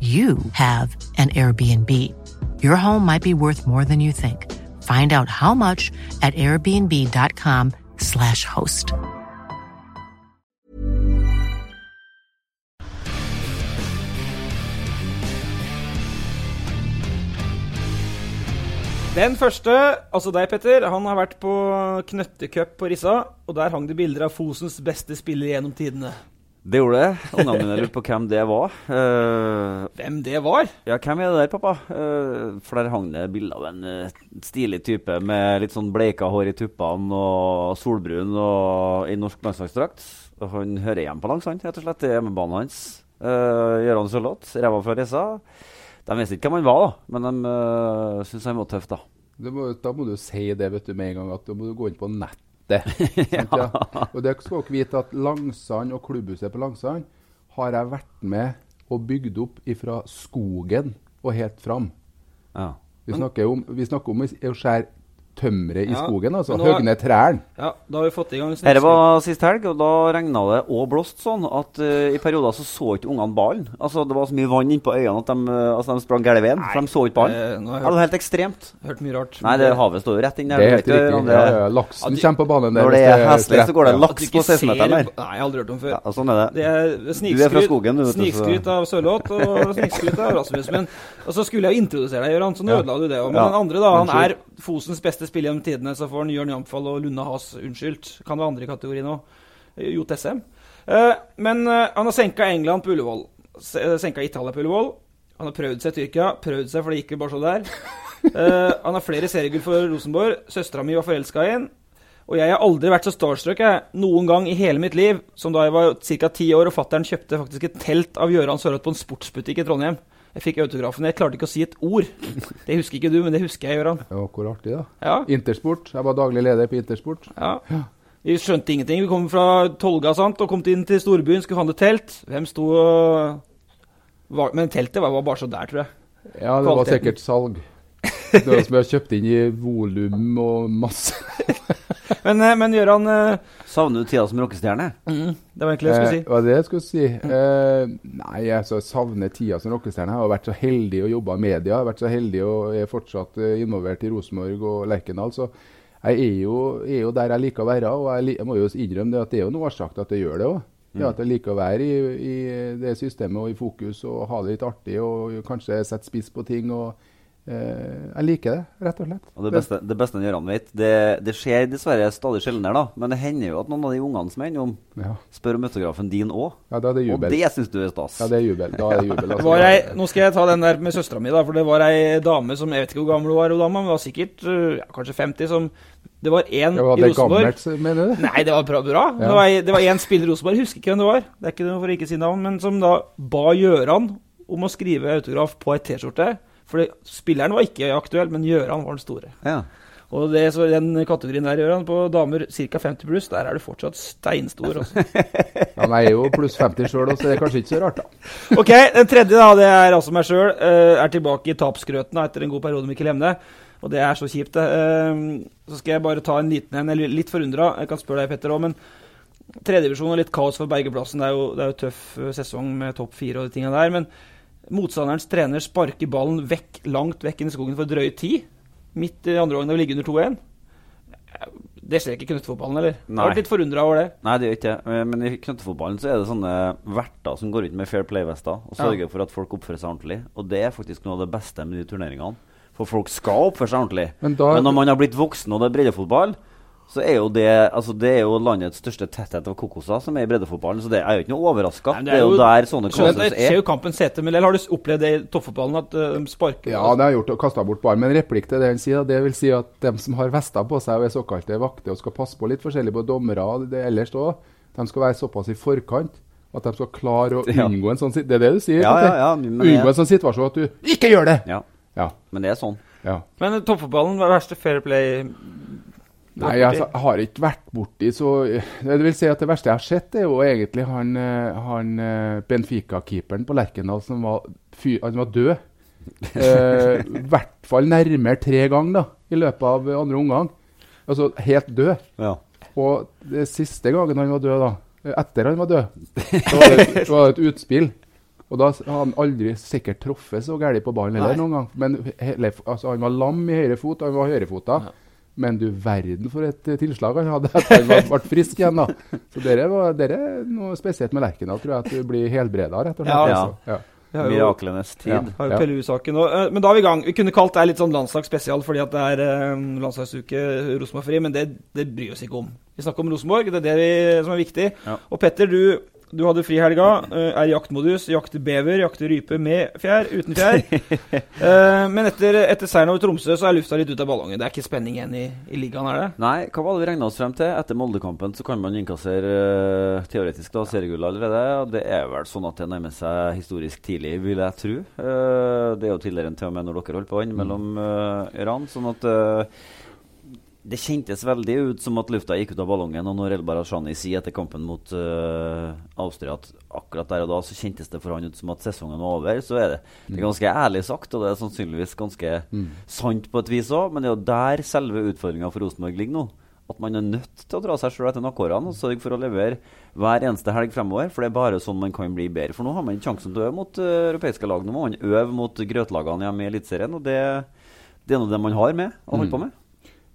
you have an Airbnb. Your home might be worth more than you think. Find out how much at airbnb.com/slash host. Den første, altså deg, Petter, han har vært på knøttecup på Rissa, og der hang det bilder av Fosens beste spiller gjennom tidene. Det gjorde det. Ungene mine lurte på hvem det var. Uh, Hvem det var? ja, hvem er det der, pappa? Uh, for der hang det bilde av en uh, stilig type med litt sånn bleika hår i tuppene og solbrun og i norsk landslagsdrakt. Og han hører hjemme på Langsand, rett og slett. Det er hjemmebanen hans. Uh, Gøran Sørloth, ræva fra Rissa. De visste ikke hvem han var, da, men de uh, syntes han var tøff, da. Du må, da må du si det vet du, med en gang, at du må gå inn på nettet. sant, ja. Og det skal også vite at Langsand og klubbhuset på Langsand har jeg vært med og bygd opp ifra skogen og helt fram. Ja. Vi snakker om, vi snakker om å skjære tømmeret i Ja, skogen, altså. men ned trærne. Ja, da har vi fått i gang Dette var sist helg, og da regna det og blåste sånn at uh, i perioder så så ikke ungene ballen. Altså Det var så mye vann innpå øynene at de, eh, altså, de sprang gærne veien, for de så ikke ballen. Det, nå har jeg Ja, det var helt ekstremt. Hørt mye rart. Nei, det havet står jo rett inn der. Det er helt riktig. Det- Ja, ja, laksen de- kommer på banen der. Når det er heslig, så går det laks på ikke 16-meteren der. Nei, jeg har aldri hørt om før. Ja, sånn er det. Det er Du er fra skogen, du, vet du, så- snikskryt av Sørloth og snikskryt av Rasmus. Men og så skulle jeg introdusere deg, Gøran, så nå ødela du det òg. Men den andre, da, han er Fosens beste spiller gjennom tidene. Så får han Jørn Jamfall og Lunde Has unnskyldt. Kan være andre i kategori nå. Jot SM. Eh, men eh, han har senka England på Ullevål. Se- eh, Senka Italia på Ullevål. Han har prøvd seg i Tyrkia. Prøvd seg, for det gikk jo bare så der. Eh, han har flere seriegull for Rosenborg. Søstera mi var forelska i ham. Og jeg har aldri vært så starstruck jeg, noen gang i hele mitt liv som da jeg var ca. ti år og fattern kjøpte faktisk et telt av Gøran Sørloth på en sportsbutikk i Trondheim. Jeg fikk autografen. Jeg klarte ikke å si et ord. Det husker ikke du, men det husker jeg, Gøran. Ja, hvor artig, da. Ja, Intersport. Jeg var daglig leder på Intersport. ja. Vi skjønte ingenting. Vi kom fra Tolga sant, og kom inn til storbyen, skulle handle telt. Hvem sto og var, Men teltet var, var bare så der, tror jeg. Ja, det var sikkert salg. Det var som jeg har kjøpt inn i volum og masse. Men, eh, men Gøran eh, Savner du tida som rockestjerne? mm, Det var egentlig det jeg skulle si. Eh, hva er det jeg skulle si? Eh, nei, jeg så savner tida som rockestjerne. Jeg har vært så heldig å jobbe i media. Jeg har vært så heldig og er fortsatt eh, involvert i Rosenborg og Lerkendal. Så jeg er jo, er jo der jeg liker å være. Og jeg, jeg må jo innrømme det at det er jo noe årsak til at jeg gjør det òg. Ja, at jeg liker å være i, i det systemet og i fokus og ha det litt artig og kanskje sette spiss på ting. og eh, Jeg liker det, rett og slett. Og det beste, det beste han vet, det, det skjer dessverre stadig sjeldnere, da. Men det hender jo at noen av de ungene som er innom, Ja, spør om autografen din òg. ja da er det Og det syns du er stas. Ja, det er jubel. Da er det jubel. altså. Det var ei, nå skal jeg ta den der med søstera mi, da, for det var ei dame som Jeg vet ikke hvor gammel hun var, hun dama, men var sikkert øh, ja, kanskje 50. som Det var én i det Rosenborg gammelt, mener du? Nei, det var bra. bra. Det Ja. det var én spiller i Rosenborg, husker ikke hvem det var, Det er ikke noe for å ikke si navn, men som da ba Gjøran om å skrive autograf på ei T-skjorte. For spilleren var ikke aktuell, men Gjøran var den store. Ja. Og det, så den kategorien der, Gjøran, på damer ca. 50 pluss, der er du fortsatt steinstor. Også. Ja, men jeg er jo pluss 50 sjøl, så det er kanskje ikke så rart, da. ok, den tredje da, det er altså meg sjøl. er tilbake i tapsgrøten etter en god periode med Mikkel Emne. Og det er så kjipt, det. Eh, så skal jeg bare ta en liten en. Jeg er litt forundra. Jeg kan spørre deg, Petter òg, men tredjedivisjon og litt kaos for Bergeplassen. Det er jo, det er jo tøff eh, sesong med topp fire og de tingene der. Men motstanderens trener sparker ballen vekk, langt vekk inn i skogen for drøy tid midt i andre gangen og ligge under 2-1. Det skjer ikke i knuttefotballen, eller? Nei. Jeg vært litt forundra over det. Nei, det gjør ikke det. Men i knuttefotballen så er det sånne verter som går rundt med fair play-vester og sørger ja. for at folk oppfører seg ordentlig. Og det er faktisk noe av det beste med de turneringene. For folk skal oppføre seg ordentlig. Men, da, Men når man har blitt voksen og det er breddefotball, så er jo det altså det er jo landets største tetthet av kokoser som er i breddefotballen. Så det er jo ikke noe overraska. Det, det, er jo der sånne kasus er. Jeg ser jo kampen sete, men Har du opplevd det i toppfotballen, at de sparker Ja, det har gjort og kasta bort ballen. Men replikk til det han sier, det vil si at de som har vester på seg og er såkalte vakter og skal passe på litt forskjellig på dommere og det ellers òg, de skal være såpass i forkant at de skal klare å unngå en sånn situasjon. Det er det du sier? Ja, ja, ja, unngå en sånn situasjon at du ikke gjør det! Ja. ja. Men det er sånn. Ja. Men toppfotballen, hva er verste fair play? Nei, altså, jeg har ikke vært borti så Det vil si at det verste jeg har sett, er jo egentlig han, eh, han eh, Benfica-keeperen på Lerkendal som var, han var død. Eh, I hvert fall nærmere tre ganger da, i løpet av andre omgang. Altså helt død. Ja. Og det siste gangen han var død, da, etter han var død, så var det, så var det et utspill. Og da har han aldri sikkert truffet så galt på ballen heller noen gang. Men hele, altså, han var lam i høyre fot, og han var høyrefota. Ja. Men du verden for et uh, tilslag han hadde etter han ble frisk igjen. da. Så dere er noe spesielt med Lerkendal, tror jeg, at du blir helbreda, rett og slett. Ja, vi ja. Miraklenes tid. Ja, har jo PLU-saken nå. Uh, men da er vi i gang. Vi kunne kalt det litt sånn landslagsspesial fordi at det er uh, landslagsuke, Rosenborg-fri, men det, det, bryr vi oss ikke om. Vi snakker om Rosenborg, det er det vi, som er viktig. Ja. Og Petter, du du hadde fri helga, eh, er i jaktmodus, jakter bever, jakter rype med fjær, uten fjær. uh, men etter, etter seieren over Tromsø så er lufta litt ut av ballongen. Det er ikke spenning igjen i, i ligaen, er det? Nei, hva var det vi regna oss frem til? Etter Moldekampen så kan man innkassere uh, teoretisk da seriegull allerede. Og det er vel sånn at det nærmer seg historisk tidlig, vil jeg tro. Det er jo tidligere enn til og med når dere holdt på å vinne mellom Iran. Sånn at det kjentes veldig ut som at lufta gikk ut av ballongen. Og når Elbar Ashani sier etter kampen mot uh, Austria at akkurat der og da så kjentes det for han ut som at sesongen var over, så er det, det er ganske ærlig sagt, og det er sannsynligvis ganske mm. sant på et vis òg. Men det er jo der selve utfordringa for Rosenborg ligger nå. At man er nødt til å dra seg sjøl etter nakkårene og sørge for å levere hver eneste helg fremover. For det er bare sånn man kan bli bedre. For nå har man sjansen til å øve mot uh, europeiske lag. Nå må man øve mot grøtlagene hjemme i Eliteserien, og det, det er nå det man har med å holde mm. på med.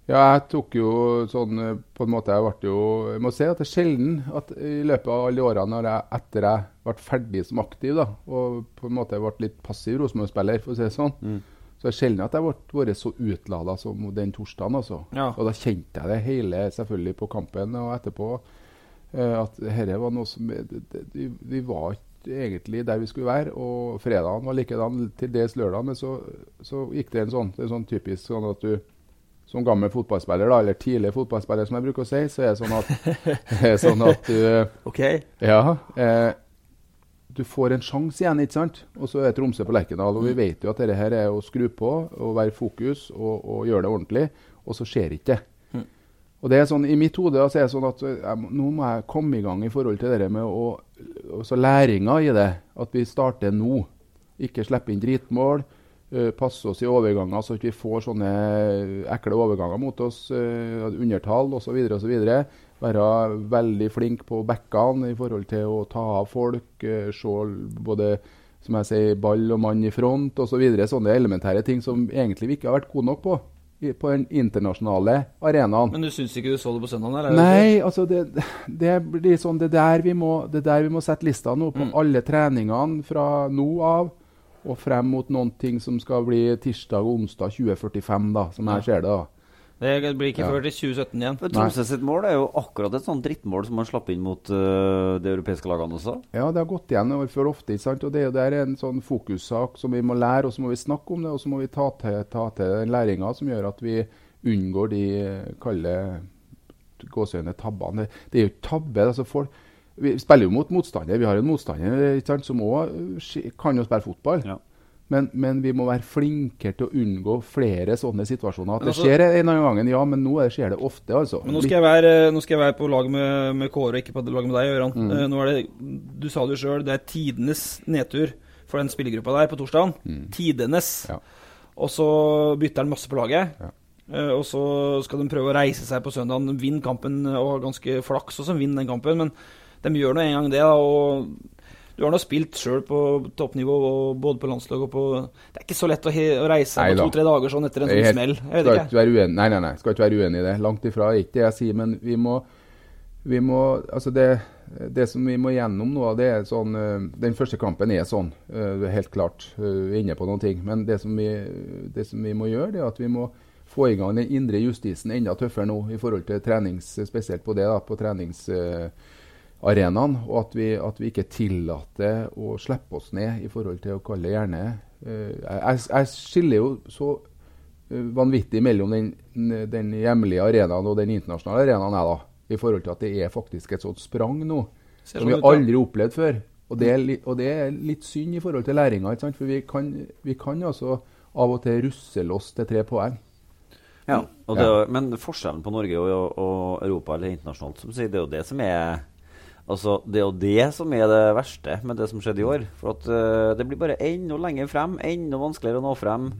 Ja, jeg tok jo sånn eh, På en måte Jeg ble jo Jeg må si at det er sjelden at i løpet av alle årene jeg, etter jeg ble ferdig som aktiv, da, og på en måte ble litt passiv Rosenborg-spiller, for å si det sånn, mm. så er det sjelden at jeg ble vært så utlada som den torsdagen. Altså. Ja. Og da kjente jeg det hele selvfølgelig på kampen og etterpå. Uh, at dette var noe som Vi, vi var ikke egentlig der vi skulle være. Og fredagen var likedan til dels lørdag, men så, så gikk det en sånn, en sånn typisk sånn at du som gammel fotballspiller, da, eller tidlig fotballspiller, som jeg bruker å si, så er det sånn at, sånn at du Ok. Ja. Eh, du får en sjanse igjen, ikke sant? Og så er Tromsø på Lerkendal. Og vi mm. vet jo at dette her er å skru på og være fokus og, og gjøre det ordentlig. Og så skjer ikke det. Mm. Og det er sånn, I mitt hode så er det sånn at jeg, nå må jeg komme i gang i forhold til det med å, også læringa i det. At vi starter nå. Ikke slippe inn dritmål. Uh, passe oss i overganger, så ikke vi får sånne ekle overganger mot oss. Uh, undertall osv. osv. Være veldig flink på backene i forhold til å ta av folk. Se både som jeg sier, ball og mann i front osv. Så videre, sånne elementære ting som egentlig vi ikke har vært gode nok på på den internasjonale arenaen. Men du syns ikke du så det på søndag? Eller? Nei, altså det, det, blir sånn, det, der må, det der vi må sette lista nå på mm. alle treningene fra nå av og frem mot noen ting som skal bli tirsdag og onsdag 2045, da, som jeg ser det. da. Det blir ikke før til 2017 igjen. Tromsø sitt mål er jo akkurat et sånt drittmål som man slapp inn mot uh, de europeiske lagene også. Ja, det har gått igjen for ofte. ikke sant? Og Det, det er en sånn fokussak som vi må lære, og så må vi snakke om det. Og så må vi ta til, ta til den læringa som gjør at vi unngår de kalde gåsehøyne tabbene. Det, det er jo ikke tabbe. altså folk vi spiller jo mot motstander. Vi har en motstander sant, som òg kan jo spille fotball. Ja. Men, men vi må være flinkere til å unngå flere sånne situasjoner. At altså, det skjer en annen gangen, ja, men nå er- skjer det ofte, altså. Men nå skal, jeg være, skal jeg være på lag med, med Kåre, ikke på lag med deg, Gøran. Mm. Eh, nå er det, du sa det jo sjøl, det er tidenes nedtur for den spillergruppa der på torsdag. Tidenes. Mm. Ja. Og så bytter han masse på laget. Ja. Eh, og så skal de prøve å reise seg på søndagen, vinne kampen og ganske flaks også som vinner den kampen. Men de gjør nå en gang det, da. Og du har nå spilt sjøl på toppnivå, både på landslag og på Det er ikke så lett å, å reise på to-tre dager sånn etter en sånn helt- smell. Jeg vet ikke uenig, nei, nei, nei, skal ikke være uenig i det. Langt ifra er ikke det jeg sier. Men vi må, vi må altså det, det som vi må gjennom nå, det er sånn øh, Den første kampen er sånn, er helt klart. øh, Vi er inne på noen ting. Men det som, vi, det som vi må gjøre, det er at vi må få i gang den indre justisen enda tøffere nå i forhold til trenings, spesielt på det, da, på treningsarenaen. og at vi, at vi ikke tillater å slippe oss ned i forhold til å kalle det gjerne øh, jeg, jeg skiller jo så øh, vanvittig mellom den, den hjemlige arenaen og den internasjonale arenaen jeg da, i forhold til at det er faktisk et sånt sprang nå som sånn vi aldri har opplevd før. Og det, er li, og det er litt synd i forhold til læringa. ikke sant? For vi kan, vi kan altså av og til russeloss til tre poeng. Ja, og det, Men forskjellen på Norge og, og Europa eller internasjonalt, som sier, det er jo det som er Altså, Det er jo det som er det verste med det som skjedde i år. For at uh, Det blir bare enda lenger frem, enda vanskeligere å nå frem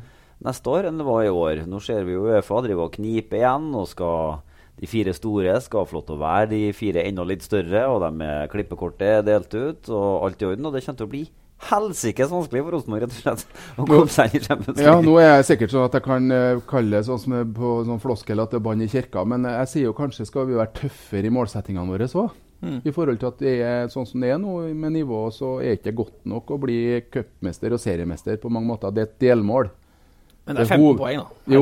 neste år enn det var i år. Nå ser vi jo Uefa driver og kniper igjen, og skal de fire store skal få lov til å være de fire enda litt større, og de med klippekortet er delt ut, og alt i orden. Og det kommer til å bli helsikes vanskelig for Rosenborg rett og slett å komme seg inn i Champions Ja, nå er jeg sikkert sånn at jeg kan eh, kalle det sånn som på sånn floskel at det er bann i kirka, men eh, jeg sier jo kanskje skal vi være tøffere i målsettingene våre så. I forhold til at det er sånn som det er nå med nivået, så er det ikke godt nok å bli cupmester og seriemester på mange måter. Det er et delmål. Men det er er 15 poeng, da. Jo,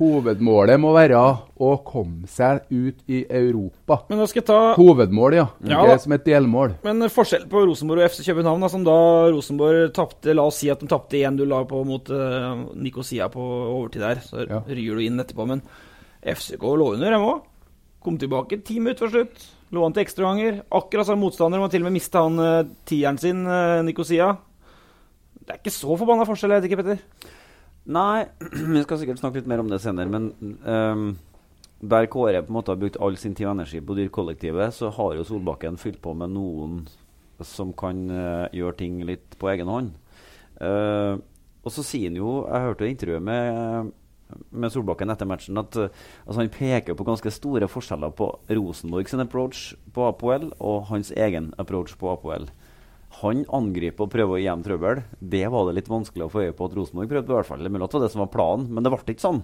hovedmålet må være å komme seg ut i Europa. Men nå skal jeg ta Hovedmål, ja. Ja, Ikke som et delmål. Men forskjell på Rosenborg og FC København, da, som da Rosenborg tapte La oss si at de tapte 1-0 da på mot uh, Nikosia på overtid der. Så Ja. ryr du inn etterpå. Men FCK lå under, dem òg. Kom tilbake ti minutter før slutt. Lå an til ekstraganger. Akkurat samme motstander. Man til og med mista han uh, tieren sin, uh, Nikosia. Det er ikke så forbanna forskjell, jeg vet ikke, Petter. Nei, vi skal sikkert snakke litt mer om det senere, men um, der Kåre på en måte har brukt all sin tid og energi på dyrkollektivet, så har jo Solbakken fylt på med noen som kan uh, gjøre ting litt på egen hånd. Uh, og så sier han jo Jeg hørte intervjuet med, med Solbakken etter matchen at eh, altså han peker på ganske store forskjeller på Rosenborg sin approach på Apoel og hans egen approach på Apoel. Han angriper og prøver å gi dem trøbbel. Det var det litt vanskelig å få øye på at Rosenborg prøvde. i hvert fall. Det mulig at det var det som var planen, men det ble ikke sånn.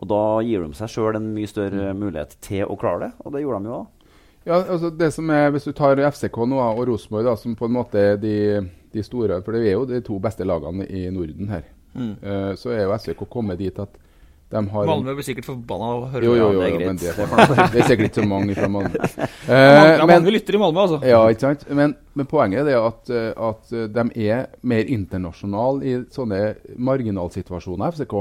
Og da gir de seg sjøl en mye større mulighet til å klare det, og det gjorde de jo da. Ja, altså det som er, Hvis du tar FCK nå og Rosenborg, da, som på en måte er de, de store For det er jo de to beste lagene i Norden her. Eh, så er jo SVK kommet dit at de har Malmö blir sikkert forbanna av å høre Jo, jo, jo, det er jo greit. men det, det er sikkert ikke så mange fra Malmö. Det er men, mange lytter i Malmö, altså. ja, ikke sant? Men, men poenget er det at, eh, at de er mer internasjonale i sånne marginalsituasjoner, FCK.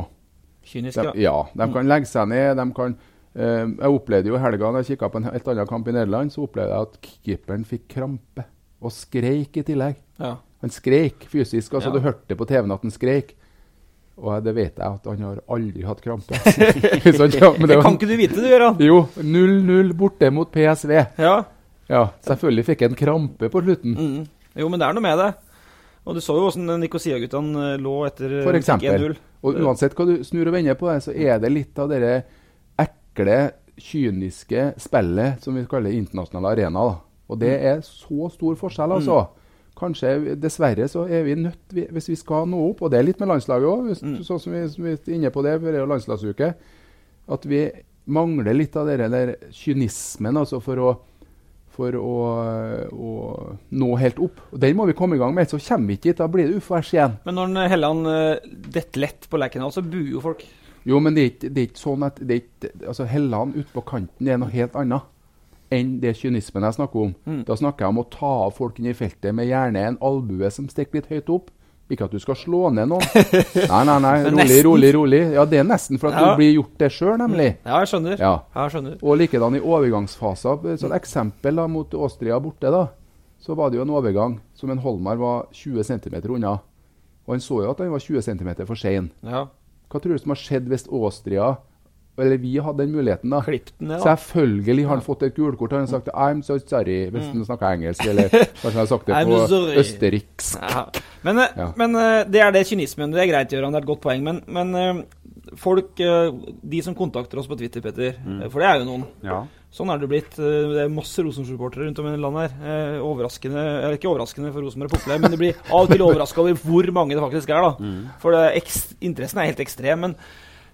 Kynisk, De, ja. ja, de kan legge seg ned. de kan... Uh, jeg opplevde jo i helga da jeg kikka på en helt annen kamp i Nederland, så opplevde jeg at keeperen fikk krampe. Og skreik i tillegg. ja. Han skreik fysisk. altså Ja. Du hørte på TV-en at han skreik. Og det vet jeg at han har aldri hatt krampe. Så, ja, Det var- kan ikke du vite, du, Gøran. Jo, 0-0 borte mot PSV. Ja. Ja, selvfølgelig fikk han krampe på slutten. Mm. Jo, men det er noe med det. Og du så jo åssen Nikosia-guttene eh, lå etter eh, For eksempel. 1-0. Og uansett hva du snur og vender på det, så er det litt av det ekle, kyniske spillet som vi kaller internasjonale arena. Da. Og det er så stor forskjell, altså. Kanskje, Dessverre så er vi nødt, hvis vi skal nå opp, og det er litt med landslaget òg, sånn som vi, vi er inne på det, for det er jo landslagsuke, at vi mangler litt av det der kynismen altså for å for å, å nå helt opp. Og Den må vi komme i gang med, så kommer vi ikke dit. Da blir det ufærs igjen. Men når Helland uh, detter lett på Lerkendal, så buer jo folk. Jo, men det er ikke, det er ikke sånn at det er ikke, altså Helland ute på kanten det er noe helt annet enn det kynismen jeg snakker om. Mm. Da snakker jeg om å ta av folk inn i feltet med gjerne en albue som stikker litt høyt opp. Ikke at du skal slå ned noen. Nei, nei, nei. Rolig, rolig, rolig. Ja, det er nesten for at Ja. du blir gjort det sjøl, nemlig. Ja, jeg skjønner. Ja. Jeg skjønner. Og likedan i overgangsfaser. Så et eksempel da, mot Austria borte, da, så var det jo en overgang som en Holmar var 20 cm unna. Og han så jo at han var 20 cm for sein. Ja. Hva tror du som har skjedd hvis Austria eller vi hadde den muligheten, da? Klipp den ned, da. Selvfølgelig har han fått et gulkort. Han har sagt 'I'm so sorry', hvis han snakker engelsk. Eller kanskje han har sagt det på østerriksk. Ja. Men, eh, Ja. men eh, det er det kynismen. Det er greit, Gøran. Det er et godt poeng. Men, men eh, folk, de som kontakter oss på Twitter, Petter, mm. for det er jo noen Ja. Sånn er det blitt. Det er masse Rosenborg-supportere rundt om i landet her. Eh, Overraskende, eller ikke overraskende, for Rosenborg populær, men det blir av og til overraska over hvor mange det faktisk er. da. For det, er interessen er helt ekstrem. Men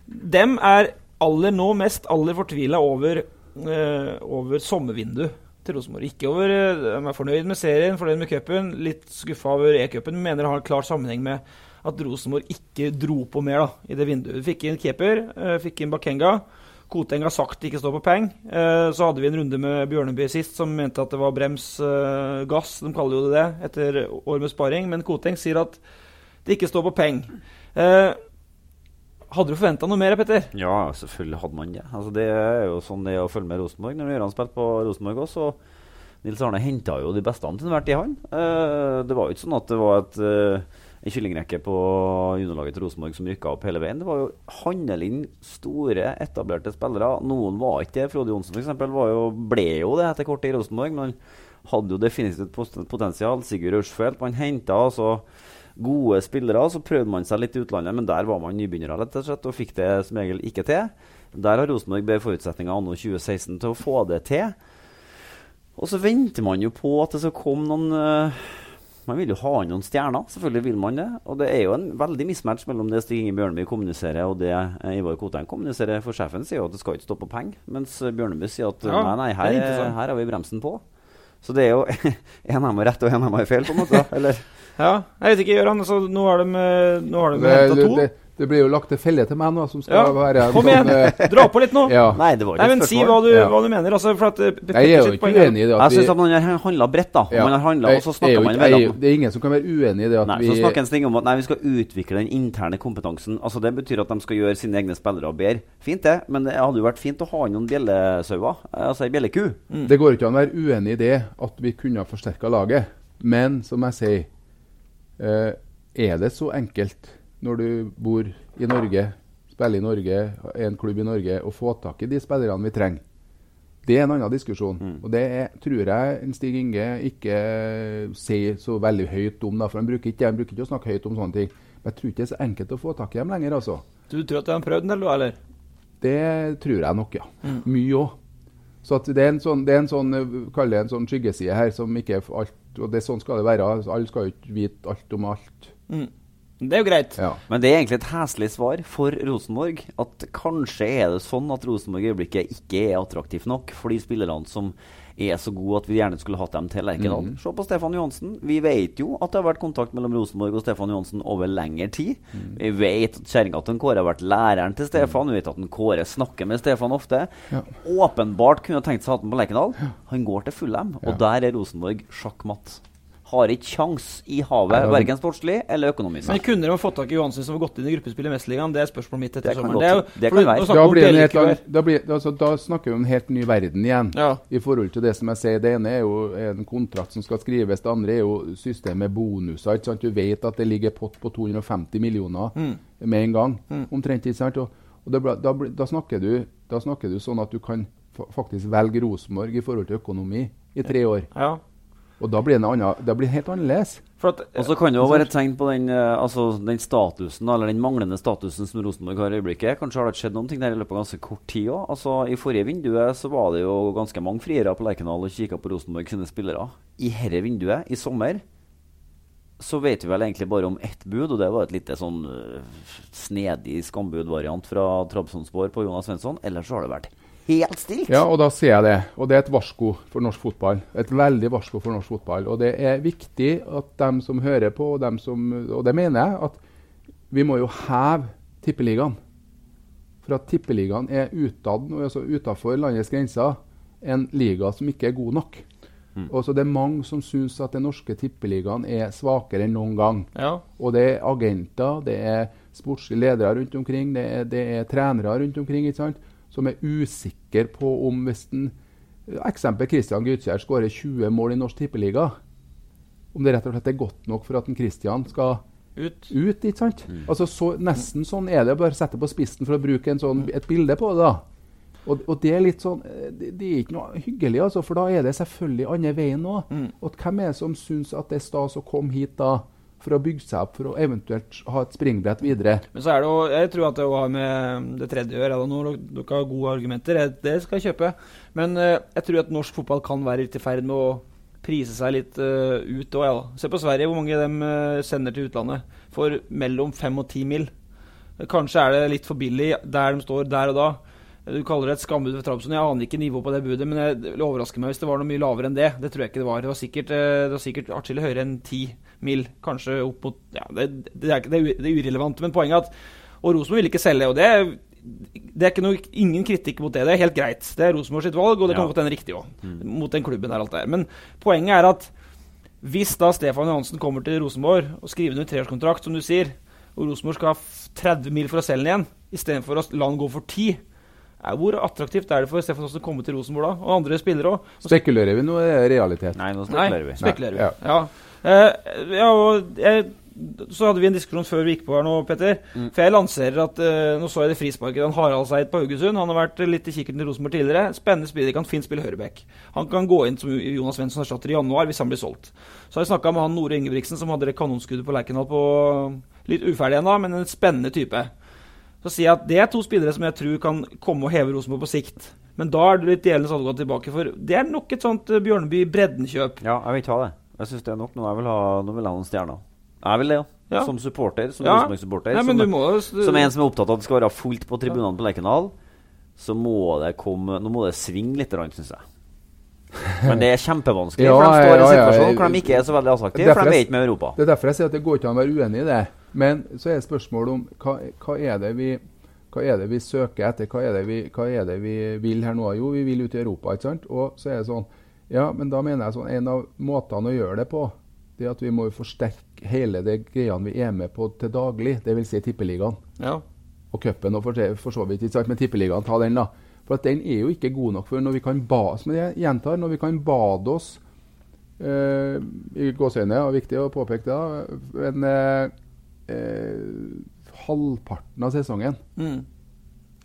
dem er aller nå mest aller fortvila over, uh, over sommervinduet til Rosenborg. Ikke over eh, De er fornøyd med serien, fornøyd med cupen, litt skuffa over E-cupen. Mener det har en klar sammenheng med at Rosenborg ikke dro på mer da, i det vinduet. Vi fikk inn keeper, eh, fikk inn Bakenga. Koteng har sagt det ikke står på peng. Eh, så hadde vi en runde med Bjørneby sist som mente at det var brems eh, gass. De kaller jo det det etter år med sparing. Men Koteng sier at det ikke står på peng. Hadde du forventa noe mer, Petter? Ja, selvfølgelig hadde man det. Altså, det er jo sånn det er å følge med Rosenborg. Når Gøran spilte på Rosenborg også, så Nils Arne henta jo de beste til enhver tid, han. Eh, det var jo ikke sånn at det var et, eh, en kyllingrekke på juniorlaget til Rosenborg som rykka opp hele veien. Det var jo handel inn store, etablerte spillere. Noen var ikke det. Frode Johnsen f.eks. ble jo det etter kort tid i Rosenborg, men han hadde jo definitivt potensial. Sigurd Rushfeldt. Man henta altså gode spillere. Så prøvde man seg litt i utlandet, men der var man nybegynnere rett og slett, og fikk det som regel ikke til. Der har Rosenborg bedre forutsetninger anno 2016 til å få det til. Og så venter man jo på at det skal komme noen uh, Man vil jo ha noen stjerner, selvfølgelig vil man det. Og det er jo en veldig mismatch mellom det Stig Inge Bjørneby kommuniserer og det eh, Ivar Koteng kommuniserer. For sjefen sier jo at det skal ikke stå på penger, mens Bjørnby Bjørneby sier at Ja, nei, nei, er her, her har vi bremsen på. Så det er jo en av dem har rett og en av dem har feil, på en måte. Eller? Ja, jeg vet ikke, Gøran. Altså, nå har de, eh, nå har de Det, henta to. det, det blir jo lagt til felle til meg nå, som skal Ja, være en Kom igjen! Sånn, Dra på litt nå. ja. Nei, det var Nei, men Si hva du, Ja. hva du mener. Altså, for at, eh, Jeg er jo ikke uenig i det. At jeg syns man har handla bredt, da. Man har og så snakker man ikke- Det er ingen som kan være uenig i det at Nei, vi så snakker en Sting om at nei, vi skal utvikle den interne kompetansen. Altså Det betyr at de skal gjøre sine egne spillere bedre. Fint, det, men det hadde jo vært fint å ha inn noen bjellesauer. Altså ei bjelleku. Det går ikke an å være uenig i det at vi kunne ha forsterka laget. Men som jeg sier, eh, er det så enkelt når du bor i Norge, spiller i Norge, er en klubb i Norge, å få tak i de spillerne vi trenger? Det er en annen diskusjon. Og det er, tror jeg Stig Inge ikke sier så veldig høyt om. Da, for Han bruker ikke, han bruker ikke å snakke høyt om sånne ting. Men jeg tror ikke det er så enkelt å få tak i dem lenger. altså. Du tror at de har prøvd en del, du, eller? Det tror jeg nok, ja. Mye òg. Så at det er en sånn, det er en sånn eh, en sånn skyggeside her som ikke er alt Og det sånn skal det være. Alle skal jo ikke vite alt om alt. Det er jo greit. Ja. Men det er egentlig et heslig svar for Rosenborg. At kanskje er det sånn at Rosenborg i øyeblikket ikke er attraktivt nok for de spillerne som er så gode at vi gjerne skulle hatt dem til Lerkendal. Se på Stefan Johansen. Vi vet jo at det har vært kontakt mellom Rosenborg og Stefan Johansen over lengre tid. Vi vet at kjerringa til Kåre har vært læreren til Stefan. Vi vet at Kåre snakker med Stefan ofte. Ja. Åpenbart kunne tenkt seg å ha den på Lerkendal. Han går til Fulham, og Ja. der er Rosenborg sjakkmatt. Har ikke kjangs i havet, da- verken sportslig eller økonomisk. Men kunne de ha fått tak i Johansen som har gått inn i gruppespillet i Mesterligaen? Det er spørsmålet mitt etter sommeren. Det, er det kan være. Da, blir det en helt da, blir, altså, da snakker vi om en helt ny verden igjen. Ja. I forhold til det som jeg sier. Det ene er jo en kontrakt som skal skrives. Det andre er jo systemet bonuser. Ikke sant? Du vet at det ligger pott på 250 millioner Mm. med en gang. Omtrent. ikke sant? Og, og det blir- da, da, snakker du, da snakker du sånn at du kan faktisk velge Rosenborg i forhold til økonomi i tre år. Ja. Og da blir det, annen, da blir det helt annerledes. At, Og så kan det jo være et tegn på den, eh, altså, den statusen, eller den manglende statusen som Rosenborg har i øyeblikket. Kanskje har det skjedd noen ting der i løpet av ganske kort tid òg. Altså, I forrige vinduet så var det jo ganske mange friere på Lerkendal og kikka på Rosenborg sine spillere. I dette vinduet, i sommer, så vet vi vel egentlig bare om ett bud, og det var et lite sånn øh, snedig skambudvariant fra Trabzonspor på Jonas Svensson. Ellers så har det vært helt stilt. Ja, og da ser jeg det. Og det er et varsko for norsk fotball. Et veldig varsko for norsk fotball. Og det er viktig at dem som hører på, og dem som Og det mener jeg, at vi må jo heve Tippeligaen. For at Tippeligaen er utad, altså utafor landets grenser, en liga som ikke er god nok. Og så Det er mange som syns at den norske tippeligaen er svakere enn noen gang. ja. Og det er agenter, det er sportslige ledere rundt omkring, det er, det er trenere rundt omkring ikke sant? Som er usikker på om hvis en Eksempel Christian Gytkjær skårer 20 mål i Norsk Tippeliga. Om det rett og slett er godt nok for at en Christian skal Ut. ut, ikke sant? Altså så, Nesten sånn er det, bare sette på spissen for å bruke en sånn, et bilde på det. da. Og, og det er litt sånn eh, det, det er ikke noe hyggelig, altså, for da er det selvfølgelig andre veien òg. Og hvem er det som syns at det er stas å komme hit da for å bygge seg opp, for å eventuelt ha et springbrett videre? Men så er det jo Jeg tror at det har med det tredje å gjøre. dere har gode argumenter, det skal jeg kjøpe. Men eh, jeg tror at norsk fotball kan være litt i ferd med å prise seg litt uh, ut òg, ja. Se på Sverige, hvor mange de eh, sender til utlandet for mellom fem og ti mil. Kanskje er det litt for billig der de står der og da. Du kaller det et skambud ved Trabzon. Jeg aner ikke nivået på det budet, men det overrasker overraske meg hvis det var noe mye lavere enn det. Det tror jeg ikke det var. Det var sikkert, var sikkert atskillig høyere enn ti mil. Kanskje opp mot Ja, det, det, er, det, er, er urelevant, men poenget er at Og Rosenborg vil ikke selge, og det er det er ikke noe, ingen kritikk mot det. Det er helt greit. Det er Rosenborg sitt valg, og det kan Ja. godt hende riktig òg. Mot den klubben der, alt det der. Men poenget er at hvis da Stefan Johansen kommer til Rosenborg og skriver under treårskontrakt, som du sier, og Rosenborg skal ha 30 mil for å selge den igjen, istedenfor å la den gå for 10 Hvor attraktivt er det for Stefan Johansen å komme til Rosenborg da? Og andre spillere òg? Spekulerer vi nå, er realitet? Nei, nå Nei, spekulerer vi. spekulerer vi. Ja. Ja. Eh, ja, og jeg, så hadde vi en diskusjon før vi gikk på her nå, Petter. Mm. For jeg lanserer at eh, Nå så jeg det frisparket. Han Harald Seid på Haugesund. Han har vært litt i kikkerten til Rosenborg tidligere. Spennende spiller. Kan fint spille høyreback. Han kan gå inn som Jonas Svensson erstatter i januar hvis han blir solgt. Så har jeg snakka med han Nore Ingebrigtsen som hadde det kanonskuddet på Lerkendal på Litt uferdig ennå, men en spennende type. Så sier jeg at det er to spillere som jeg tror kan komme og heve Rosenborg på sikt. Men da er det litt djevelens advokat tilbake, for det er nok et sånt eh, Bjørneby Bredden-kjøp. Ja, jeg vil ta det. Jeg syns det er nok nå. Vil ha, nå vil jeg ha noen stjerner. Jeg vil det, ja. Ja. Som supporter. Som Ja. Rosenborg-supporter. Som, som en som er opptatt av at det skal være fullt på tribunene på Lerkendal, så må det komme Nå må det svinge litt, syns jeg. Men det er kjempevanskelig, Ja, for de står i en situasjon hvor de ikke er så veldig attraktive, for de er ikke med i Europa. Det er derfor jeg sier at det går ikke an å være uenig i det. Men så er spørsmålet om hva, hva, er det vi, hva er det vi søker etter? Hva er det vi, hva er det vi vil her nå? Jo, vi vil ut i Europa, ikke sant? Og så er det sånn Ja, men da mener jeg sånn En av måtene å gjøre det på, det er at vi må forsterke hele det greiene vi er med på til daglig, dvs. Si tippeligaen Ja. og cupen og for, så vidt. ikke sant? Men tippeligaen, ta den, da. For at den er jo ikke god nok for når vi kan ba, som jeg gjentar, når vi kan bade oss eh, i gåseøyne, og viktig å påpeke det, da, en eh, eh, halvparten av sesongen. Mm.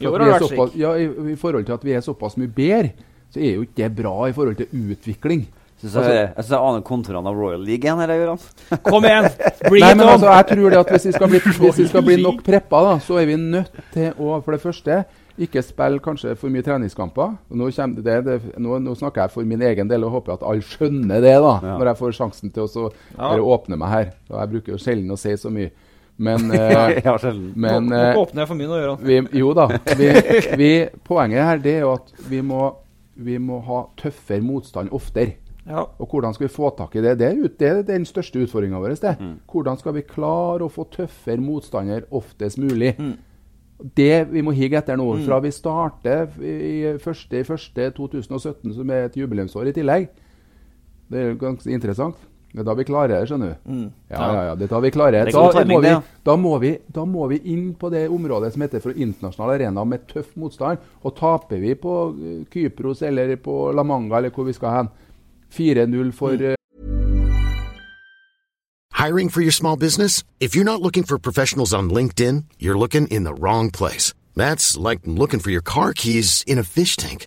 I år har det vært slik. ja, i, I forhold til at vi er såpass mye bedre, så er jo ikke det bra i forhold til utvikling. Synes jeg, jeg synes jeg aner kontorene av Royal League igjen her, Gøran. Kom igjen! Bring Nei, men altså, jeg tror det at hvis vi skal bli, hvis vi skal bli nok preppa, da, så er vi nødt til å for det første ikke spille kanskje for mye treningskamper. Nå, kommer det, det, nå, nå snakker jeg for min egen del og håper at alle skjønner det da, Ja. når jeg får sjansen til å så Ja. bare åpne meg her. Og jeg bruker jo sjelden å si så mye. Men, eh, ja, men eh, nå åpner jeg for mye nå, Gøran? jo da. Vi, vi, poenget her det er jo at vi må, vi må ha tøffere motstand oftere. Ja. Og hvordan skal vi få tak i det? Det er, ut, det er den største utfordringa vår. Det. Mm. Hvordan skal vi klare å få tøffere motstander oftest mulig? Mm. Det vi må hige etter nå. Fra vi starter i 1.1.2017, som er et jubileumsår i tillegg. Det er ganske interessant. Det er da vi klarer det, skjønner du. Mm. Ja, ja, ja, det er da vi klarer Det Da, timing, må vi, da, må vi, da må vi inn på det området som heter for internasjonal arena med tøff motstand. Og taper vi på eh, Kypros eller på La Manga eller hvor vi skal hen, 4-0 for Mm. eh, Hiring for your small business? If you're not looking for professionals on LinkedIn, you're looking in the wrong place. That's like looking for your car keys in a fish tank.